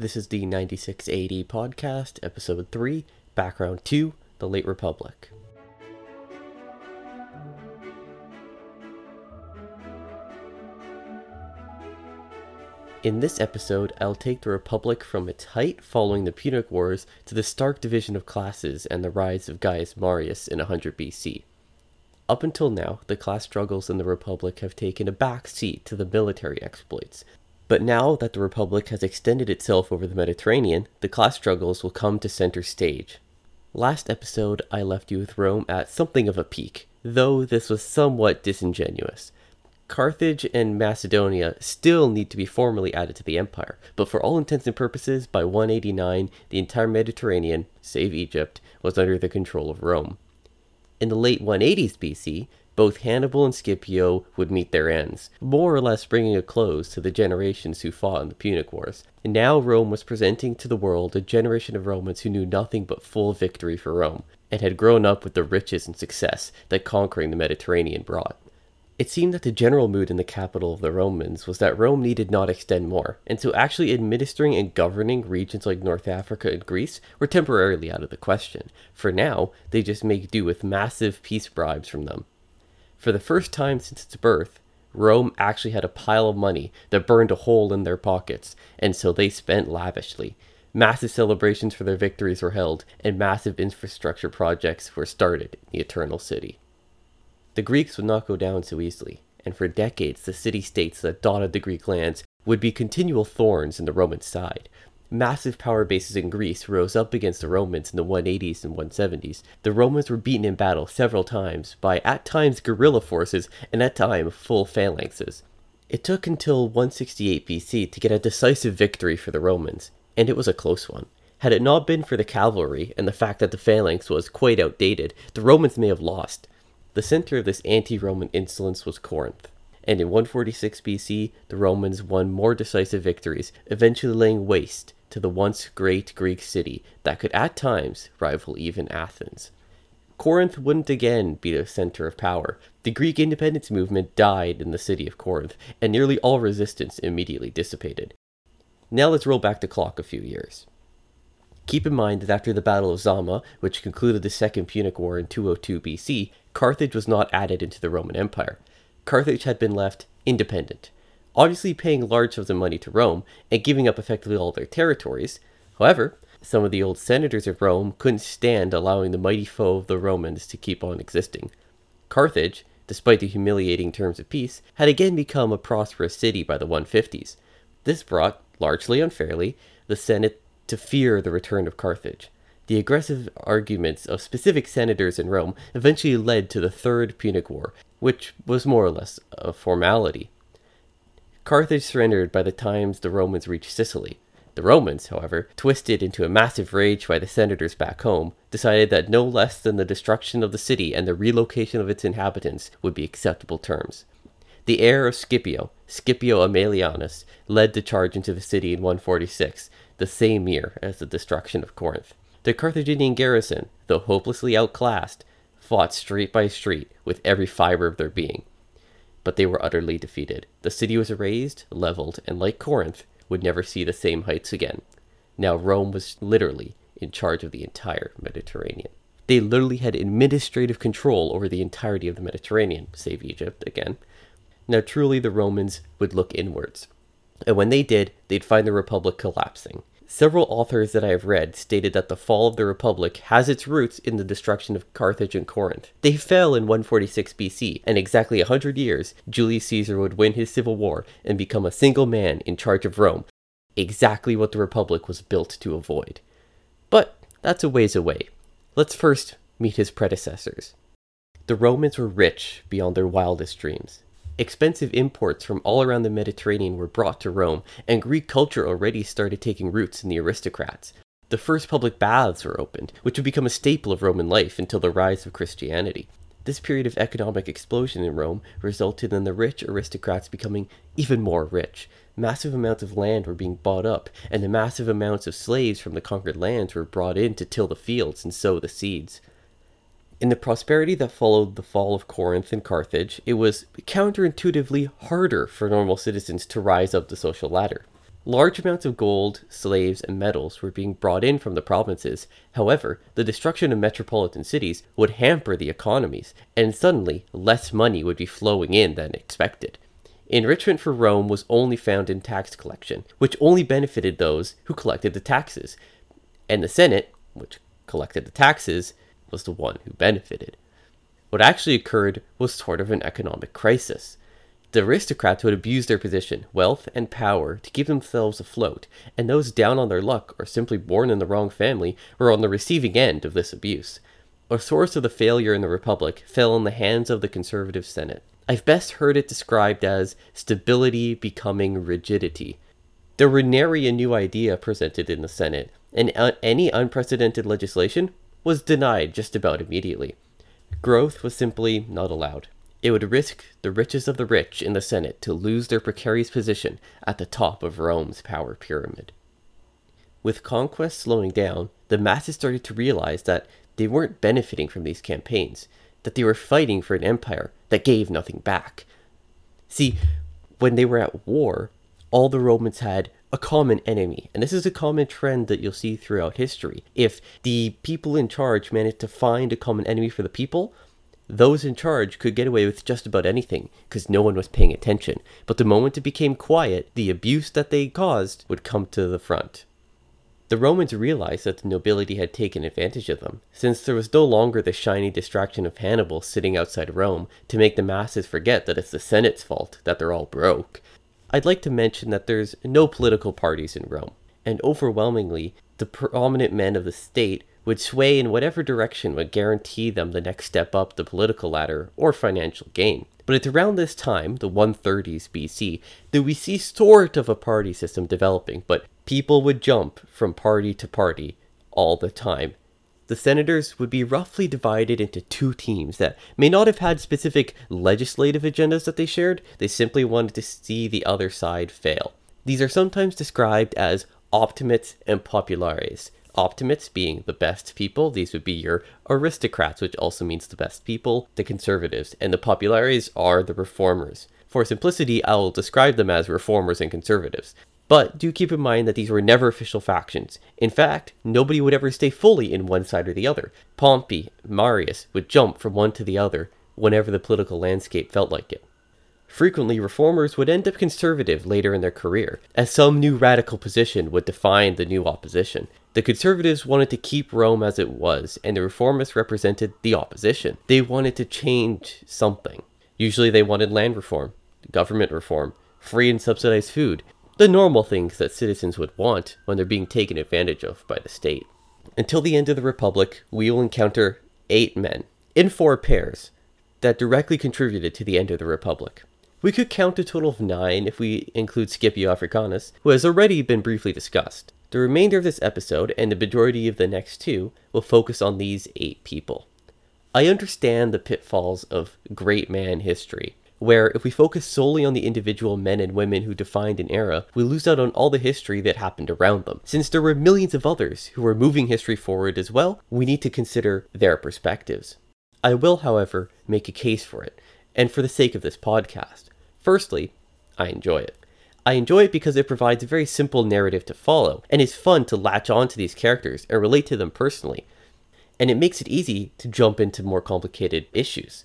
This is the 96 AD podcast, episode 3, background 2, the Late Republic. In this episode, I'll take the Republic from its height following the Punic Wars to the stark division of classes and the rise of Gaius Marius in 100 BC. Up until now, the class struggles in the Republic have taken a back seat to the military exploits. But now that the Republic has extended itself over the Mediterranean, the class struggles will come to center stage. Last episode, I left you with Rome at something of a peak, though this was somewhat disingenuous. Carthage and Macedonia still need to be formally added to the empire, but for all intents and purposes, by 189, the entire Mediterranean, save Egypt, was under the control of Rome. In the late 180s BC, both Hannibal and Scipio would meet their ends, more or less bringing a close to the generations who fought in the Punic Wars. And now Rome was presenting to the world a generation of Romans who knew nothing but full victory for Rome, and had grown up with the riches and success that conquering the Mediterranean brought. It seemed that the general mood in the capital of the Romans was that Rome needed not extend more, and so actually administering and governing regions like North Africa and Greece were temporarily out of the question. For now, they just make do with massive peace bribes from them. For the first time since its birth, Rome actually had a pile of money that burned a hole in their pockets, and so they spent lavishly. Massive celebrations for their victories were held, and massive infrastructure projects were started in the Eternal City. The Greeks would not go down so easily, and for decades the city states that dotted the Greek lands would be continual thorns in the Roman side. Massive power bases in Greece rose up against the Romans in the 180s and 170s. The Romans were beaten in battle several times by at times guerrilla forces and at times full phalanxes. It took until 168 BC to get a decisive victory for the Romans, and it was a close one. Had it not been for the cavalry and the fact that the phalanx was quite outdated, the Romans may have lost. The center of this anti Roman insolence was Corinth, and in 146 BC, the Romans won more decisive victories, eventually laying waste to the once great Greek city that could at times rival even Athens. Corinth wouldn't again be the center of power. The Greek independence movement died in the city of Corinth, and nearly all resistance immediately dissipated. Now let's roll back the clock a few years. Keep in mind that after the Battle of Zama, which concluded the Second Punic War in 202 BC, Carthage was not added into the Roman Empire. Carthage had been left independent, obviously paying large sums of money to Rome and giving up effectively all their territories. However, some of the old senators of Rome couldn't stand allowing the mighty foe of the Romans to keep on existing. Carthage, despite the humiliating terms of peace, had again become a prosperous city by the 150s. This brought, largely unfairly, the Senate to fear the return of Carthage. The aggressive arguments of specific senators in Rome eventually led to the Third Punic War, which was more or less a formality. Carthage surrendered by the time the Romans reached Sicily. The Romans, however, twisted into a massive rage by the senators back home, decided that no less than the destruction of the city and the relocation of its inhabitants would be acceptable terms. The heir of Scipio, Scipio Aemilianus, led the charge into the city in 146, the same year as the destruction of Corinth. The Carthaginian garrison, though hopelessly outclassed, fought street by street with every fiber of their being. But they were utterly defeated. The city was erased, leveled, and like Corinth, would never see the same heights again. Now Rome was literally in charge of the entire Mediterranean. They literally had administrative control over the entirety of the Mediterranean, save Egypt again. Now truly the Romans would look inwards. And when they did, they'd find the Republic collapsing. Several authors that I have read stated that the fall of the Republic has its roots in the destruction of Carthage and Corinth. They fell in 146 BC, and exactly a hundred years, Julius Caesar would win his civil war and become a single man in charge of Rome, exactly what the Republic was built to avoid. But that's a ways away. Let's first meet his predecessors. The Romans were rich beyond their wildest dreams. Expensive imports from all around the Mediterranean were brought to Rome, and Greek culture already started taking roots in the aristocrats. The first public baths were opened, which would become a staple of Roman life until the rise of Christianity. This period of economic explosion in Rome resulted in the rich aristocrats becoming even more rich. Massive amounts of land were being bought up, and the massive amounts of slaves from the conquered lands were brought in to till the fields and sow the seeds. In the prosperity that followed the fall of Corinth and Carthage, it was counterintuitively harder for normal citizens to rise up the social ladder. Large amounts of gold, slaves, and metals were being brought in from the provinces. However, the destruction of metropolitan cities would hamper the economies, and suddenly less money would be flowing in than expected. Enrichment for Rome was only found in tax collection, which only benefited those who collected the taxes, and the Senate, which collected the taxes, was the one who benefited. What actually occurred was sort of an economic crisis. The aristocrats would abuse their position, wealth, and power to keep themselves afloat, and those down on their luck or simply born in the wrong family were on the receiving end of this abuse. A source of the failure in the Republic fell in the hands of the conservative Senate. I've best heard it described as stability becoming rigidity. There were nary a new idea presented in the Senate, and uh, any unprecedented legislation was denied just about immediately. Growth was simply not allowed. It would risk the riches of the rich in the Senate to lose their precarious position at the top of Rome's power pyramid. With conquest slowing down, the masses started to realize that they weren't benefiting from these campaigns, that they were fighting for an empire that gave nothing back. See, when they were at war, all the Romans had a common enemy. And this is a common trend that you'll see throughout history. If the people in charge managed to find a common enemy for the people, those in charge could get away with just about anything because no one was paying attention. But the moment it became quiet, the abuse that they caused would come to the front. The Romans realized that the nobility had taken advantage of them, since there was no longer the shiny distraction of Hannibal sitting outside Rome to make the masses forget that it's the Senate's fault that they're all broke. I'd like to mention that there's no political parties in Rome, and overwhelmingly, the prominent men of the state would sway in whatever direction would guarantee them the next step up the political ladder or financial gain. But it's around this time, the 130s BC, that we see sort of a party system developing, but people would jump from party to party all the time. The senators would be roughly divided into two teams that may not have had specific legislative agendas that they shared, they simply wanted to see the other side fail. These are sometimes described as optimates and populares, optimates being the best people. These would be your aristocrats, which also means the best people, the conservatives, and the populares are the reformers. For simplicity, I will describe them as reformers and conservatives. But do keep in mind that these were never official factions. In fact, nobody would ever stay fully in one side or the other. Pompey, Marius would jump from one to the other whenever the political landscape felt like it. Frequently, reformers would end up conservative later in their career, as some new radical position would define the new opposition. The conservatives wanted to keep Rome as it was, and the reformists represented the opposition. They wanted to change something. Usually, they wanted land reform, government reform, free and subsidized food, the normal things that citizens would want when they're being taken advantage of by the state. Until the end of the Republic, we will encounter eight men, in four pairs, that directly contributed to the end of the Republic. We could count a total of nine if we include Scipio Africanus, who has already been briefly discussed. The remainder of this episode, and the majority of the next two, will focus on these eight people. I understand the pitfalls of great man history, where if we focus solely on the individual men and women who defined an era, we lose out on all the history that happened around them. Since there were millions of others who were moving history forward as well, we need to consider their perspectives. I will, however, make a case for it, and for the sake of this podcast. Firstly, I enjoy it. I enjoy it because it provides a very simple narrative to follow, and it's fun to latch on to these characters and relate to them personally. And it makes it easy to jump into more complicated issues.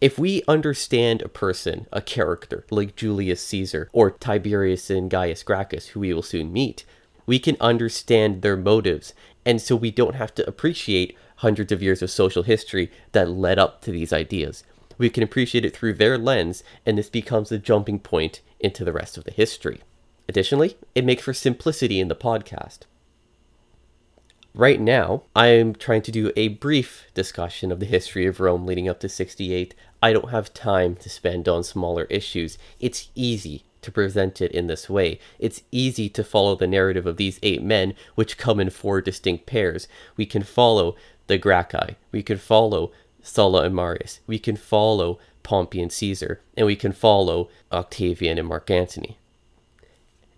If we understand a person, a character, like Julius Caesar or Tiberius and Gaius Gracchus, who we will soon meet, we can understand their motives, and so we don't have to appreciate hundreds of years of social history that led up to these ideas we can appreciate it through their lens, and this becomes a jumping point into the rest of the history. Additionally, it makes for simplicity in the podcast. Right now, I am trying to do a brief discussion of the history of Rome leading up to 68. I don't have time to spend on smaller issues. It's easy to present it in this way. It's easy to follow the narrative of these eight men, which come in four distinct pairs. We can follow the Gracchi, we can follow Sulla and Marius. We can follow Pompey and Caesar, and we can follow Octavian and Mark Antony.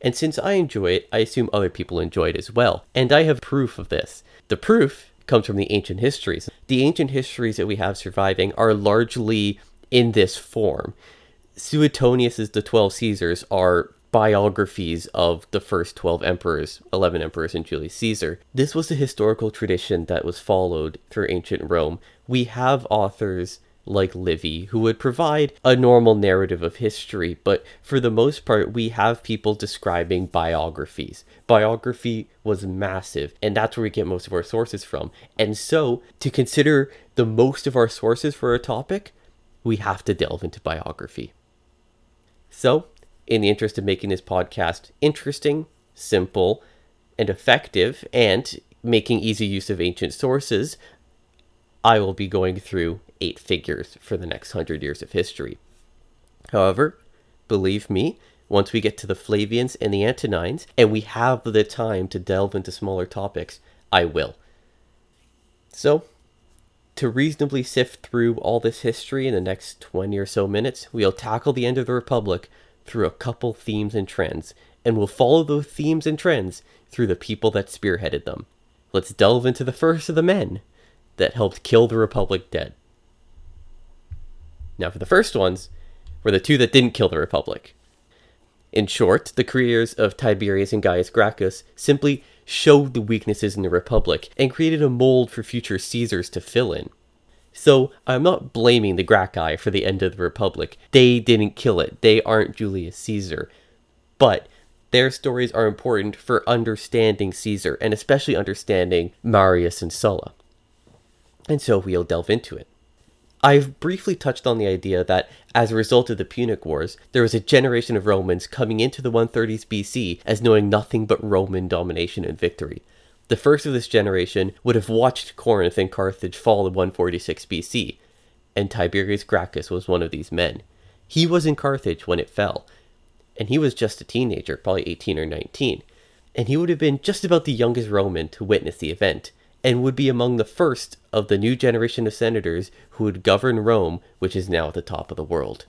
And since I enjoy it, I assume other people enjoy it as well. And I have proof of this. The proof comes from the ancient histories. The ancient histories that we have surviving are largely in this form. Suetonius's The Twelve Caesars are biographies of the first 12 emperors, 11 emperors, and Julius Caesar. This was the historical tradition that was followed through ancient Rome. We have authors like Livy, who would provide a normal narrative of history, but for the most part, we have people describing biographies. Biography was massive, and that's where we get most of our sources from. And so, to consider the most of our sources for a topic, we have to delve into biography. So, in the interest of making this podcast interesting, simple, and effective, and making easy use of ancient sources, I will be going through eight figures for the next hundred years of history. However, believe me, once we get to the Flavians and the Antonines, and we have the time to delve into smaller topics, I will. So, to reasonably sift through all this history in the next 20 or so minutes, we'll tackle the end of the Republic through a couple themes and trends, and we'll follow those themes and trends through the people that spearheaded them. Let's delve into the first of the men that helped kill the Republic dead. Now, for the first ones, were the two that didn't kill the Republic. In short, the careers of Tiberius and Gaius Gracchus simply showed the weaknesses in the Republic and created a mold for future Caesars to fill in. So I'm not blaming the Gracchi for the end of the Republic. They didn't kill it. They aren't Julius Caesar. But their stories are important for understanding Caesar and especially understanding Marius and Sulla. And so we'll delve into it. I've briefly touched on the idea that as a result of the Punic Wars, there was a generation of Romans coming into the 130s BC as knowing nothing but Roman domination and victory. The first of this generation would have watched Corinth and Carthage fall in 146 BC, and Tiberius Gracchus was one of these men. He was in Carthage when it fell, and he was just a teenager, probably 18 or 19, and he would have been just about the youngest Roman to witness the event and would be among the first of the new generation of senators who would govern Rome, which is now at the top of the world.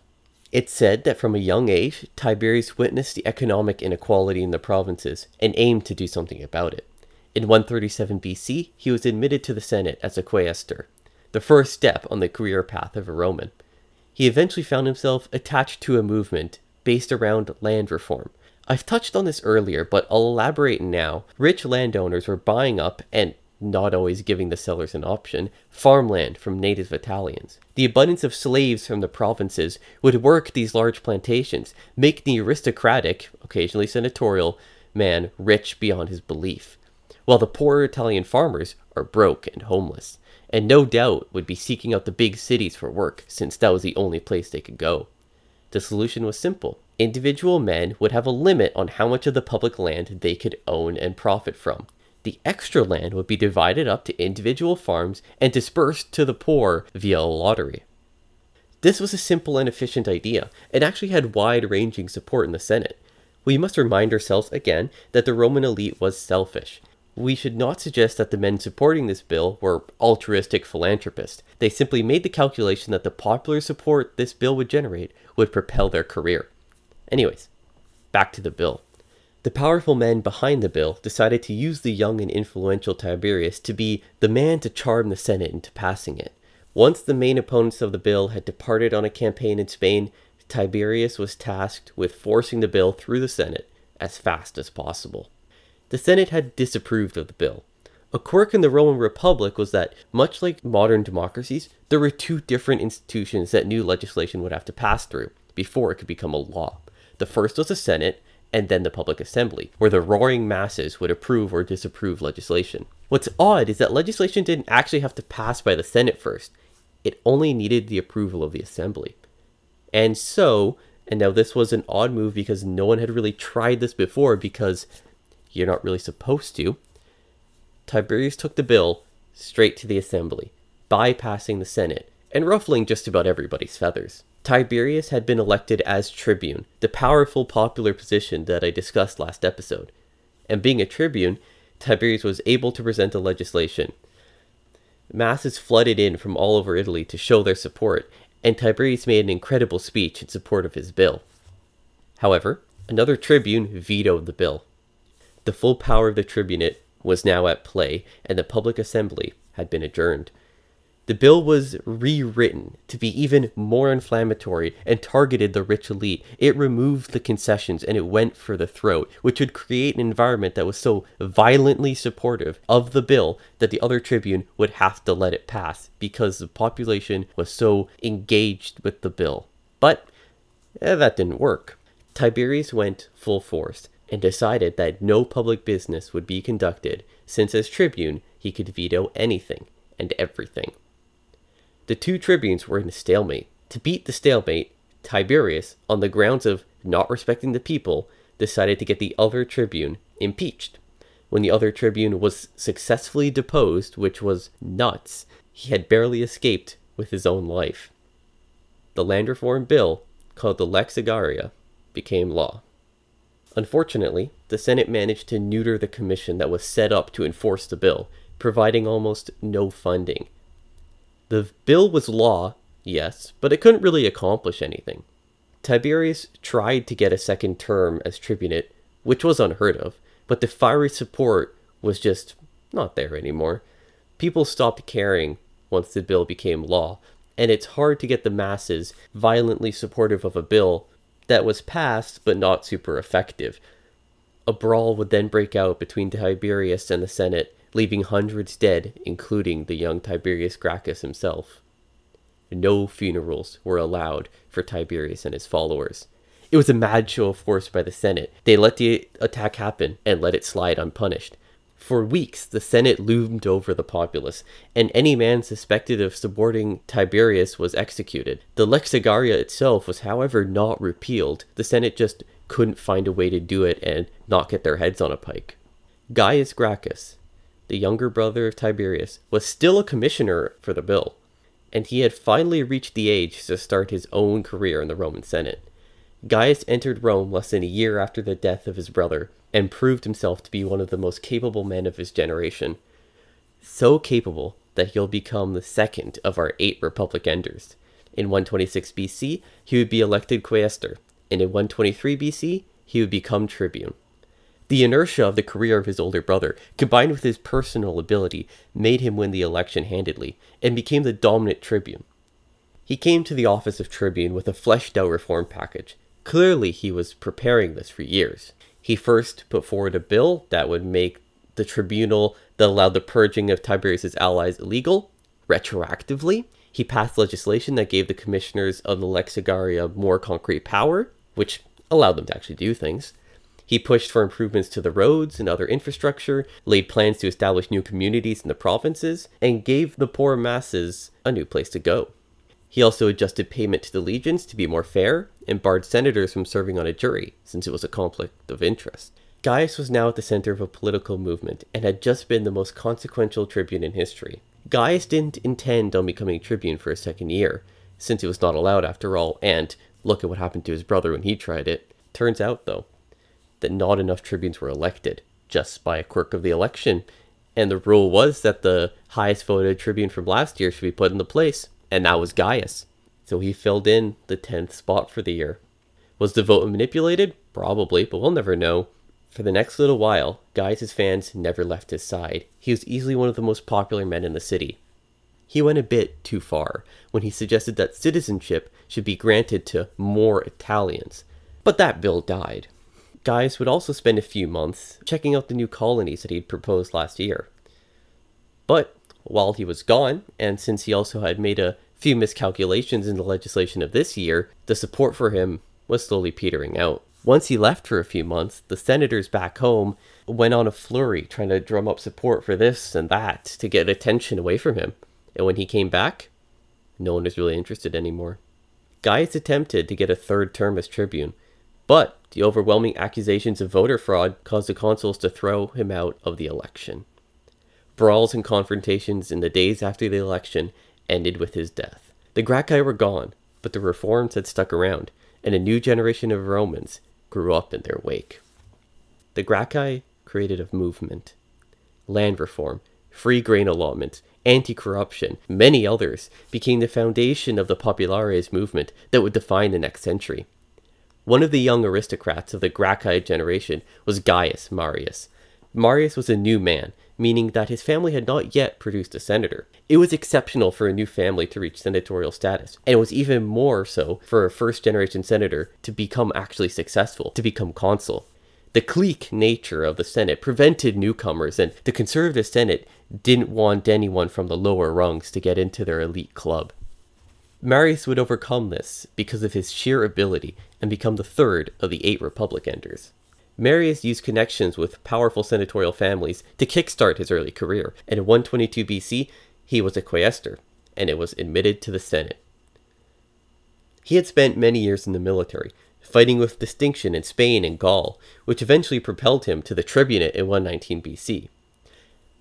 It's said that from a young age, Tiberius witnessed the economic inequality in the provinces and aimed to do something about it. In 137 BC, he was admitted to the Senate as a quaestor, the first step on the career path of a Roman. He eventually found himself attached to a movement based around land reform. I've touched on this earlier, but I'll elaborate now. Rich landowners were buying up and not always giving the sellers an option, farmland from native Italians. The abundance of slaves from the provinces would work these large plantations, make the aristocratic, occasionally senatorial, man rich beyond his belief, while the poorer Italian farmers are broke and homeless, and no doubt would be seeking out the big cities for work, since that was the only place they could go. The solution was simple. Individual men would have a limit on how much of the public land they could own and profit from, the extra land would be divided up to individual farms and dispersed to the poor via a lottery. This was a simple and efficient idea, and actually had wide ranging support in the Senate. We must remind ourselves again that the Roman elite was selfish. We should not suggest that the men supporting this bill were altruistic philanthropists. They simply made the calculation that the popular support this bill would generate would propel their career. Anyways, back to the bill. The powerful men behind the bill decided to use the young and influential Tiberius to be the man to charm the Senate into passing it. Once the main opponents of the bill had departed on a campaign in Spain, Tiberius was tasked with forcing the bill through the Senate as fast as possible. The Senate had disapproved of the bill. A quirk in the Roman Republic was that, much like modern democracies, there were two different institutions that new legislation would have to pass through before it could become a law. The first was the Senate, and then the public assembly, where the roaring masses would approve or disapprove legislation. What's odd is that legislation didn't actually have to pass by the Senate first, it only needed the approval of the assembly. And so, and now this was an odd move because no one had really tried this before because you're not really supposed to. Tiberius took the bill straight to the assembly, bypassing the Senate and ruffling just about everybody's feathers. Tiberius had been elected as tribune, the powerful popular position that I discussed last episode. And being a tribune, Tiberius was able to present the legislation. Masses flooded in from all over Italy to show their support, and Tiberius made an incredible speech in support of his bill. However, another tribune vetoed the bill. The full power of the tribunate was now at play, and the public assembly had been adjourned. The bill was rewritten to be even more inflammatory and targeted the rich elite. It removed the concessions and it went for the throat, which would create an environment that was so violently supportive of the bill that the other tribune would have to let it pass because the population was so engaged with the bill. But eh, that didn't work. Tiberius went full force and decided that no public business would be conducted, since as tribune he could veto anything and everything. The two tribunes were in a stalemate. To beat the stalemate, Tiberius, on the grounds of not respecting the people, decided to get the other tribune impeached. When the other tribune was successfully deposed, which was nuts, he had barely escaped with his own life. The land reform bill, called the Lex Agraria, became law. Unfortunately, the Senate managed to neuter the commission that was set up to enforce the bill, providing almost no funding. The bill was law, yes, but it couldn't really accomplish anything. Tiberius tried to get a second term as tribunate, which was unheard of, but the fiery support was just not there anymore. People stopped caring once the bill became law, and it's hard to get the masses violently supportive of a bill that was passed but not super effective. A brawl would then break out between Tiberius and the Senate, leaving hundreds dead, including the young Tiberius Gracchus himself. No funerals were allowed for Tiberius and his followers. It was a mad show of force by the Senate. They let the attack happen and let it slide unpunished. For weeks, the Senate loomed over the populace, and any man suspected of supporting Tiberius was executed. The Lex Agraria itself was, however, not repealed. The Senate just couldn't find a way to do it and not get their heads on a pike. Gaius Gracchus, the younger brother of Tiberius, was still a commissioner for the bill, and he had finally reached the age to start his own career in the Roman Senate. Gaius entered Rome less than a year after the death of his brother and proved himself to be one of the most capable men of his generation. So capable that he'll become the second of our eight Republic enders. In 126 BC, he would be elected quaestor, and in 123 BC, he would become tribune. The inertia of the career of his older brother, combined with his personal ability, made him win the election handedly and became the dominant tribune. He came to the office of tribune with a fleshed out reform package. Clearly, he was preparing this for years. He first put forward a bill that would make the tribunal that allowed the purging of Tiberius's allies illegal retroactively. He passed legislation that gave the commissioners of the Lex Agraria more concrete power, which allowed them to actually do things. He pushed for improvements to the roads and other infrastructure, laid plans to establish new communities in the provinces, and gave the poor masses a new place to go. He also adjusted payment to the legions to be more fair and barred senators from serving on a jury, since it was a conflict of interest. Gaius was now at the center of a political movement and had just been the most consequential tribune in history. Gaius didn't intend on becoming tribune for a second year, since he was not allowed after all, and look at what happened to his brother when he tried it. Turns out, though, that not enough tribunes were elected, just by a quirk of the election, and the rule was that the highest voted tribune from last year should be put into place, and that was Gaius. So he filled in the 10th spot for the year. Was the vote manipulated? Probably, but we'll never know. For the next little while, Gaius' fans never left his side. He was easily one of the most popular men in the city. He went a bit too far when he suggested that citizenship should be granted to more Italians, but that bill died. Gaius would also spend a few months checking out the new colonies that he'd proposed last year. But while he was gone, and since he also had made a few miscalculations in the legislation of this year, the support for him was slowly petering out. Once he left for a few months, the senators back home went on a flurry trying to drum up support for this and that to get attention away from him. And when he came back, no one was really interested anymore. Gaius attempted to get a third term as tribune, but the overwhelming accusations of voter fraud caused the consuls to throw him out of the election. Brawls and confrontations in the days after the election ended with his death. The Gracchi were gone, but the reforms had stuck around, and a new generation of Romans grew up in their wake. The Gracchi created a movement. Land reform, free grain allotment, anti corruption, many others became the foundation of the Populares movement that would define the next century. One of the young aristocrats of the Gracchi generation was Gaius Marius. Marius was a new man, meaning that his family had not yet produced a senator. It was exceptional for a new family to reach senatorial status, and it was even more so for a first generation senator to become actually successful, to become consul. The clique nature of the Senate prevented newcomers, and the conservative Senate didn't want anyone from the lower rungs to get into their elite club. Marius would overcome this because of his sheer ability and become the third of the eight Republic enders. Marius used connections with powerful senatorial families to kickstart his early career, and in 122 BC, he was a quaestor, and it was admitted to the Senate. He had spent many years in the military, fighting with distinction in Spain and Gaul, which eventually propelled him to the tribunate in 119 BC.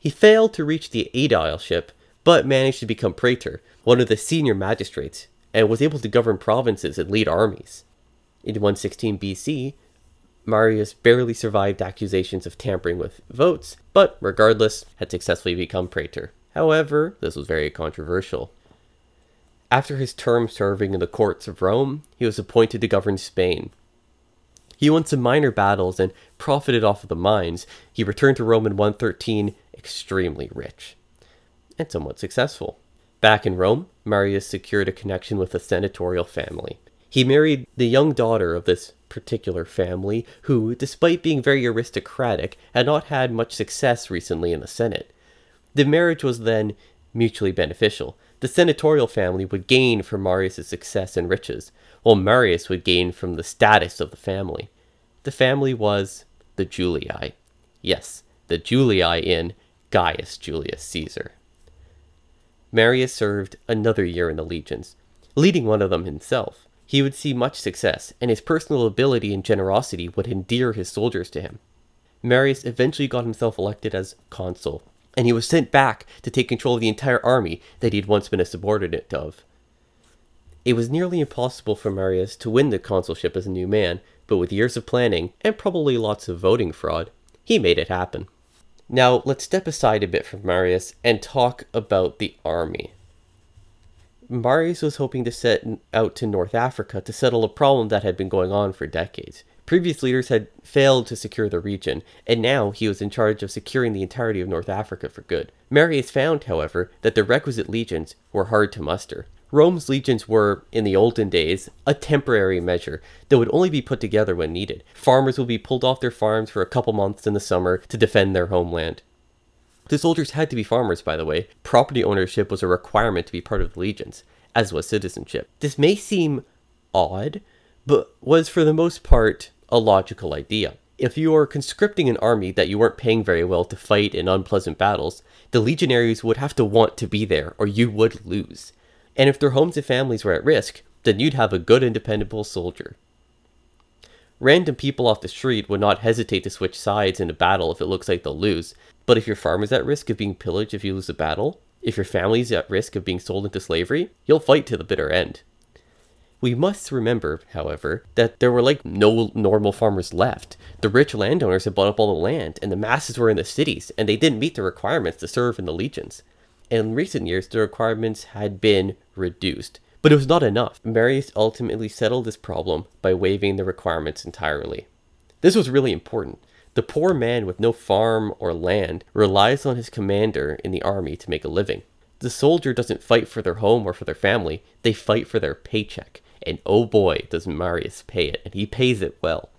He failed to reach the aedileship, but managed to become praetor, one of the senior magistrates, and was able to govern provinces and lead armies. In 116 BC, Marius barely survived accusations of tampering with votes, but regardless, had successfully become praetor. However, this was very controversial. After his term serving in the courts of Rome, he was appointed to govern Spain. He won some minor battles and profited off of the mines. He returned to Rome in 113 extremely rich and somewhat successful. Back in Rome, Marius secured a connection with a senatorial family. He married the young daughter of this particular family, who, despite being very aristocratic, had not had much success recently in the Senate. The marriage was then mutually beneficial. The senatorial family would gain from Marius' success and riches, while Marius would gain from the status of the family. The family was the Julii. Yes, the Julii in Gaius Julius Caesar. Marius served another year in the legions, leading one of them himself. He would see much success, and his personal ability and generosity would endear his soldiers to him. Marius eventually got himself elected as consul, and he was sent back to take control of the entire army that he had once been a subordinate of. It was nearly impossible for Marius to win the consulship as a new man, but with years of planning, and probably lots of voting fraud, he made it happen. Now, let's step aside a bit from Marius and talk about the army. Marius was hoping to set out to North Africa to settle a problem that had been going on for decades. Previous leaders had failed to secure the region, and now he was in charge of securing the entirety of North Africa for good. Marius found, however, that the requisite legions were hard to muster. Rome's legions were, in the olden days, a temporary measure that would only be put together when needed. Farmers would be pulled off their farms for a couple months in the summer to defend their homeland. The soldiers had to be farmers, by the way. Property ownership was a requirement to be part of the legions, as was citizenship. This may seem odd, but was for the most part a logical idea. If you were conscripting an army that you weren't paying very well to fight in unpleasant battles, the legionaries would have to want to be there, or you would lose. And if their homes and families were at risk, then you'd have a good and dependable soldier. Random people off the street would not hesitate to switch sides in a battle if it looks like they'll lose, but if your farm is at risk of being pillaged if you lose a battle, if your family is at risk of being sold into slavery, you'll fight to the bitter end. We must remember, however, that there were like no normal farmers left. The rich landowners had bought up all the land, and the masses were in the cities, and they didn't meet the requirements to serve in the legions. In recent years, the requirements had been reduced, but it was not enough. Marius ultimately settled this problem by waiving the requirements entirely. This was really important the poor man with no farm or land relies on his commander in the army to make a living. The soldier doesn't fight for their home or for their family, they fight for their paycheck. And oh boy, does Marius pay it, and he pays it well.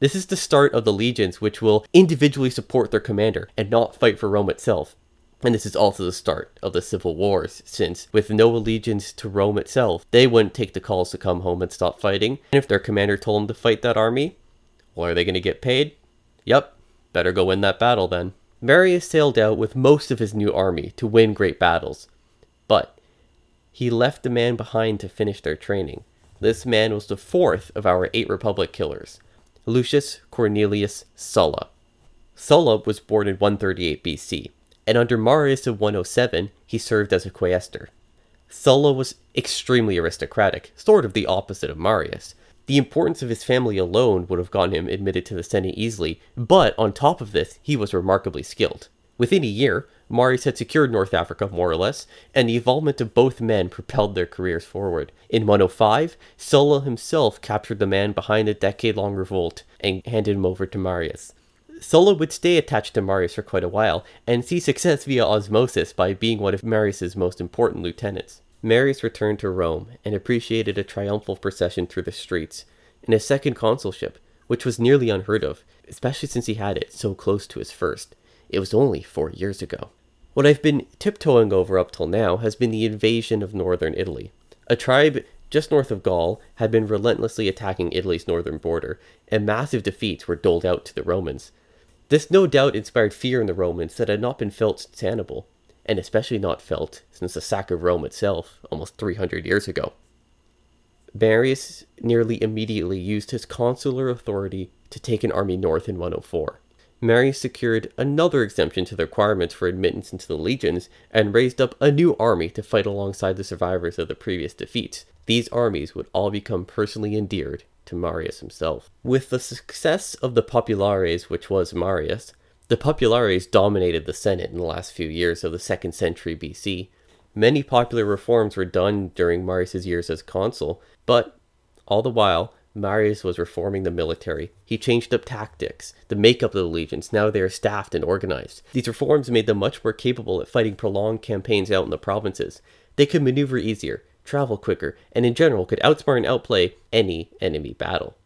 This is the start of the legions which will individually support their commander and not fight for Rome itself. And this is also the start of the civil wars, since with no allegiance to Rome itself, they wouldn't take the calls to come home and stop fighting. And if their commander told them to fight that army, well, are they going to get paid? Yep, better go win that battle then. Marius sailed out with most of his new army to win great battles, but he left a man behind to finish their training. This man was the fourth of our eight Republic killers, Lucius Cornelius Sulla. Sulla was born in 138 BC, and under Marius of 107, he served as a quaestor. Sulla was extremely aristocratic, sort of the opposite of Marius. The importance of his family alone would have gotten him admitted to the Senate easily, but on top of this, he was remarkably skilled. Within a year, Marius had secured North Africa more or less, and the involvement of both men propelled their careers forward. In 105, Sulla himself captured the man behind the decade long revolt and handed him over to Marius. Sulla would stay attached to Marius for quite a while, and see success via osmosis by being one of Marius's most important lieutenants. Marius returned to Rome and appreciated a triumphal procession through the streets, and a second consulship, which was nearly unheard of, especially since he had it so close to his first. It was only four years ago. What I've been tiptoeing over up till now has been the invasion of northern Italy. A tribe just north of Gaul had been relentlessly attacking Italy's northern border, and massive defeats were doled out to the Romans. This no doubt inspired fear in the Romans that had not been felt since Hannibal, and especially not felt since the sack of Rome itself almost 300 years ago. Marius nearly immediately used his consular authority to take an army north in 104. Marius secured another exemption to the requirements for admittance into the legions and raised up a new army to fight alongside the survivors of the previous defeats. These armies would all become personally endeared to Marius himself. With the success of the Populares, which was Marius, the Populares dominated the Senate in the last few years of the second century BC. Many popular reforms were done during Marius's years as consul, but all the while, Marius was reforming the military. He changed up tactics, the makeup of the legions. Now they are staffed and organized. These reforms made them much more capable at fighting prolonged campaigns out in the provinces. They could maneuver easier, travel quicker, and in general could outsmart and outplay any enemy battle.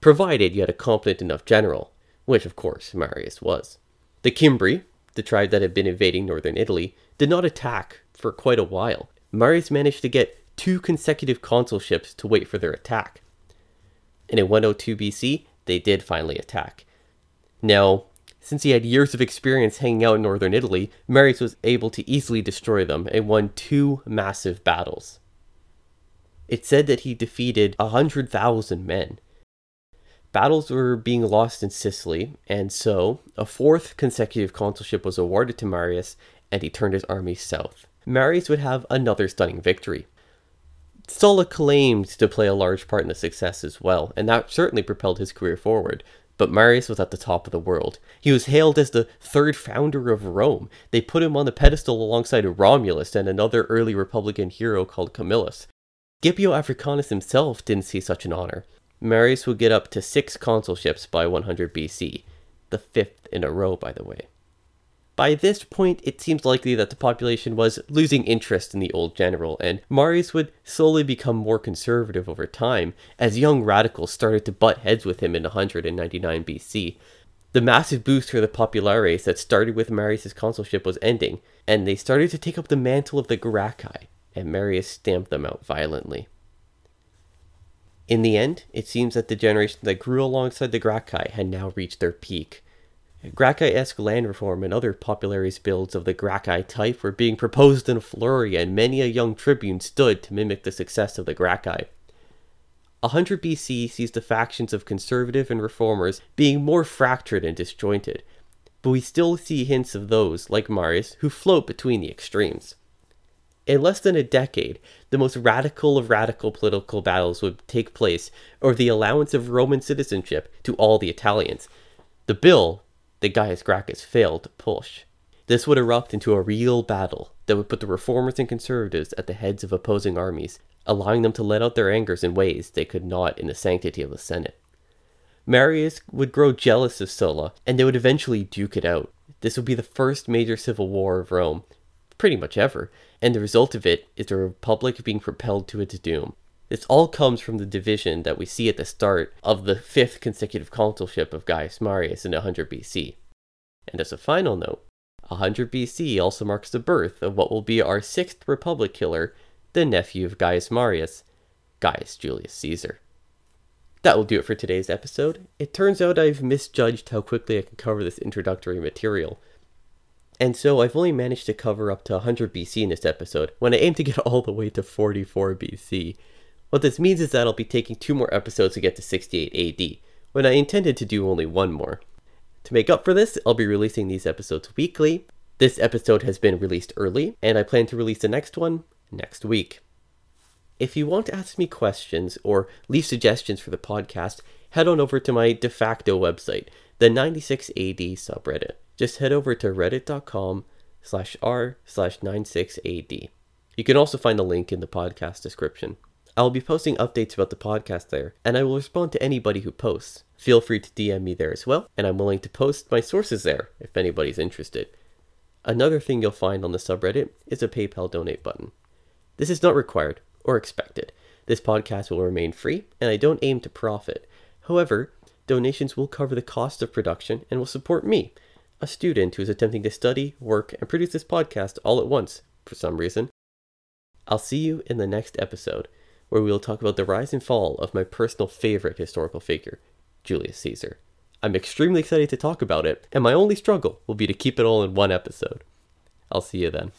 Provided you had a competent enough general, which of course Marius was. The Cimbri, the tribe that had been invading northern Italy, did not attack for quite a while. Marius managed to get two consecutive consulships to wait for their attack and in 102 BC, they did finally attack. Now, since he had years of experience hanging out in northern Italy, Marius was able to easily destroy them and won two massive battles. It said that he defeated 100,000 men. Battles were being lost in Sicily, and so a fourth consecutive consulship was awarded to Marius, and he turned his army south. Marius would have another stunning victory. Sulla claimed to play a large part in the success as well, and that certainly propelled his career forward. But Marius was at the top of the world. He was hailed as the third founder of Rome. They put him on the pedestal alongside Romulus and another early Republican hero called Camillus. Scipio Africanus himself didn't see such an honor. Marius would get up to six consulships by 100 BC, the fifth in a row, by the way. By this point, it seems likely that the population was losing interest in the old general, and Marius would slowly become more conservative over time as young radicals started to butt heads with him in 199 BC. The massive boost for the Populares that started with Marius' consulship was ending, and they started to take up the mantle of the Gracchi, and Marius stamped them out violently. In the end, it seems that the generation that grew alongside the Gracchi had now reached their peak. Gracchi-esque land reform and other popularis builds of the Gracchi type were being proposed in a flurry, and many a young tribune stood to mimic the success of the Gracchi. 100 BC sees the factions of conservative and reformers being more fractured and disjointed, but we still see hints of those, like Marius, who float between the extremes. In less than a decade, the most radical of radical political battles would take place over the allowance of Roman citizenship to all the Italians. The bill, that Gaius Gracchus failed to push. This would erupt into a real battle that would put the reformers and conservatives at the heads of opposing armies, allowing them to let out their angers in ways they could not in the sanctity of the Senate. Marius would grow jealous of Sulla, and they would eventually duke it out. This would be the first major civil war of Rome, pretty much ever, and the result of it is the Republic being propelled to its doom. This all comes from the division that we see at the start of the fifth consecutive consulship of Gaius Marius in 100 BC. And as a final note, 100 BC also marks the birth of what will be our sixth Republic killer, the nephew of Gaius Marius, Gaius Julius Caesar. That will do it for today's episode. It turns out I've misjudged how quickly I can cover this introductory material. And so I've only managed to cover up to 100 BC in this episode, when I aim to get all the way to 44 BC. What this means is that I'll be taking two more episodes to get to 68 AD, when I intended to do only one more. To make up for this, I'll be releasing these episodes weekly. This episode has been released early, and I plan to release the next one next week. If you want to ask me questions or leave suggestions for the podcast, head on over to my de facto website, the 96AD subreddit. Just head over to reddit.com slash r slash 96AD. You can also find the link in the podcast description. I will be posting updates about the podcast there, and I will respond to anybody who posts. Feel free to DM me there as well, and I'm willing to post my sources there if anybody's interested. Another thing you'll find on the subreddit is a PayPal donate button. This is not required or expected. This podcast will remain free, and I don't aim to profit. However, donations will cover the cost of production and will support me, a student who is attempting to study, work, and produce this podcast all at once for some reason. I'll see you in the next episode, where we will talk about the rise and fall of my personal favorite historical figure, Julius Caesar. I'm extremely excited to talk about it, and my only struggle will be to keep it all in one episode. I'll see you then.